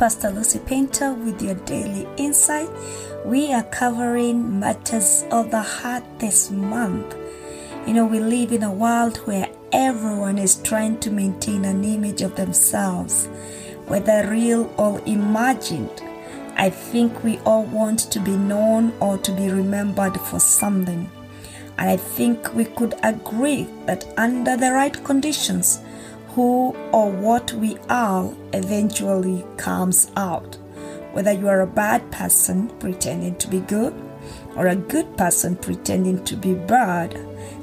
Pastor Lucy Painter with your daily insight. We are covering matters of the heart this month. You know, we live in a world where everyone is trying to maintain an image of themselves, whether real or imagined. I think we all want to be known or to be remembered for something. And I think we could agree that under the right conditions, who or what we are eventually comes out. Whether you are a bad person pretending to be good or a good person pretending to be bad,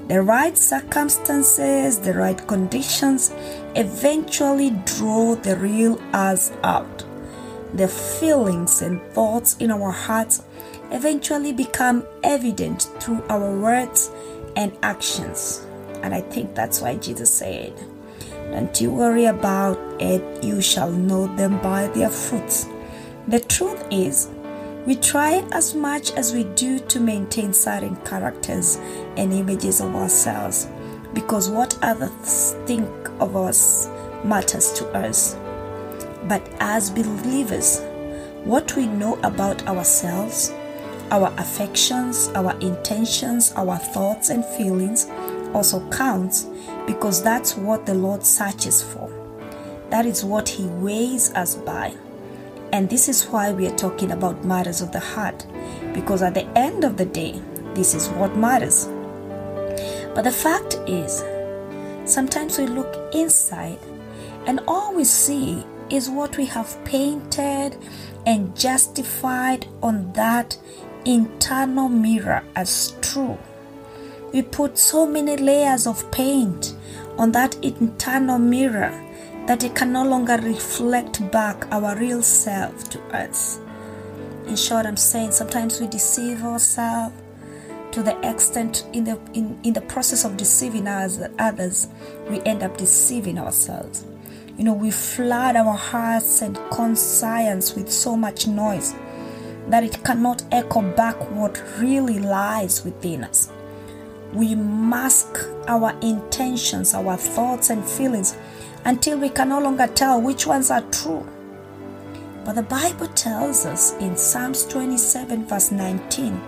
the right circumstances, the right conditions eventually draw the real us out. The feelings and thoughts in our hearts eventually become evident through our words and actions. And I think that's why Jesus said, don't you worry about it, you shall know them by their fruits. The truth is, we try as much as we do to maintain certain characters and images of ourselves because what others think of us matters to us. But as believers, what we know about ourselves, our affections, our intentions, our thoughts and feelings also counts because that's what the Lord searches for. That is what He weighs us by. And this is why we are talking about matters of the heart, because at the end of the day, this is what matters. But the fact is, sometimes we look inside and all we see is what we have painted and justified on that internal mirror as true. We put so many layers of paint on that internal mirror that it can no longer reflect back our real self to us. In short, I'm saying sometimes we deceive ourselves to the extent in the in, in the process of deceiving us others, we end up deceiving ourselves. You know, we flood our hearts and conscience with so much noise that it cannot echo back what really lies within us we mask our intentions, our thoughts, and feelings until we can no longer tell which ones are true. But the Bible tells us in Psalms 27, verse 19,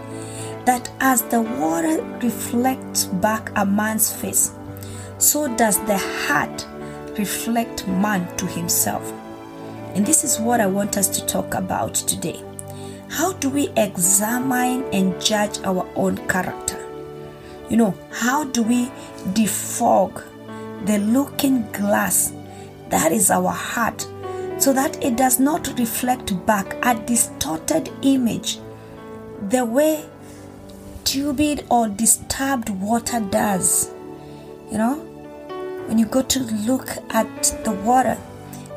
that as the water reflects back a man's face, so does the heart reflect man to himself. And this is what I want us to talk about today. How do we examine and judge our own character? You know, how do we defog the looking glass that is our heart so that it does not reflect back a distorted image the way turbid or disturbed water does? You know, when you go to look at the water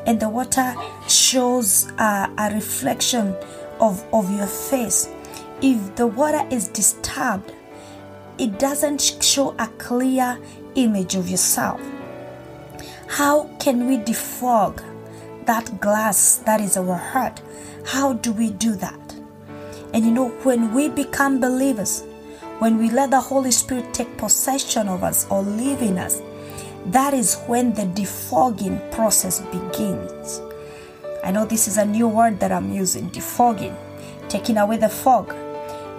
and the water shows a, a reflection of, of your face, if the water is disturbed, it doesn't show a clear image of yourself. How can we defog that glass that is our heart? How do we do that? And you know, when we become believers, when we let the Holy Spirit take possession of us or live in us, that is when the defogging process begins. I know this is a new word that I'm using defogging, taking away the fog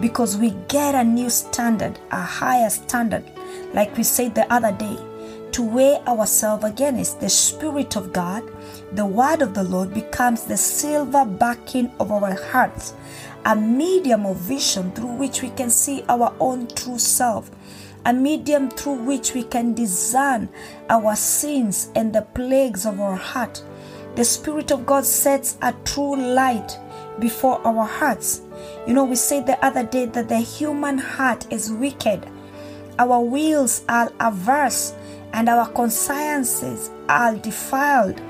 because we get a new standard, a higher standard, like we said the other day, to weigh ourselves against. The Spirit of God, the Word of the Lord becomes the silver backing of our hearts, a medium of vision through which we can see our own true self, a medium through which we can discern our sins and the plagues of our heart. The Spirit of God sets a true light before our hearts. You know, we said the other day that the human heart is wicked, our wills are averse, and our consciences are defiled.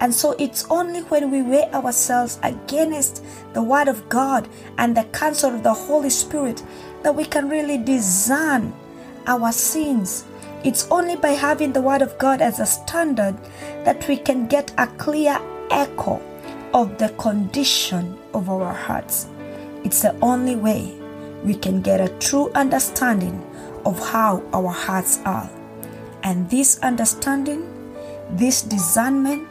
And so it's only when we weigh ourselves against the Word of God and the counsel of the Holy Spirit that we can really discern our sins. It's only by having the Word of God as a standard that we can get a clear echo of the condition of our hearts. It's the only way we can get a true understanding of how our hearts are. And this understanding, this discernment,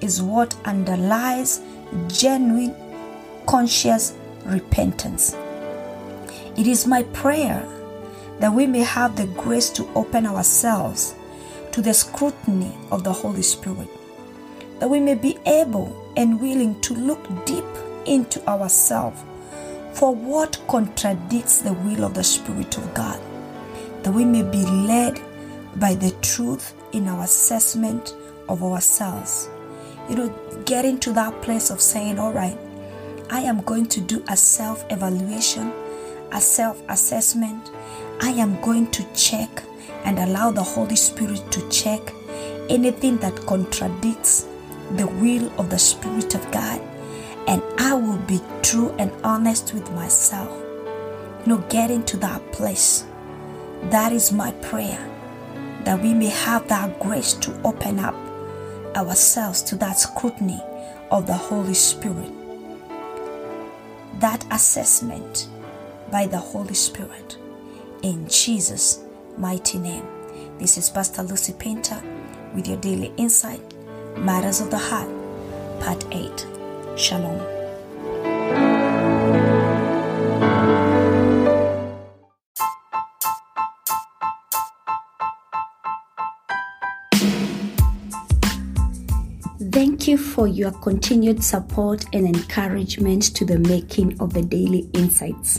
is what underlies genuine, conscious repentance. It is my prayer that we may have the grace to open ourselves to the scrutiny of the Holy Spirit, that we may be able and willing to look deep into ourselves for what contradicts the will of the Spirit of God, that we may be led by the truth in our assessment of ourselves. You know, getting to that place of saying, All right, I am going to do a self evaluation, a self assessment. I am going to check and allow the Holy Spirit to check anything that contradicts the will of the Spirit of God. And I will be true and honest with myself. You know, getting to that place. That is my prayer. That we may have that grace to open up ourselves to that scrutiny of the Holy Spirit. That assessment by the Holy Spirit. In Jesus' mighty name. This is Pastor Lucy Painter with your daily insight, Matters of the Heart, Part 8. Shalom. Thank you for your continued support and encouragement to the making of the Daily Insights.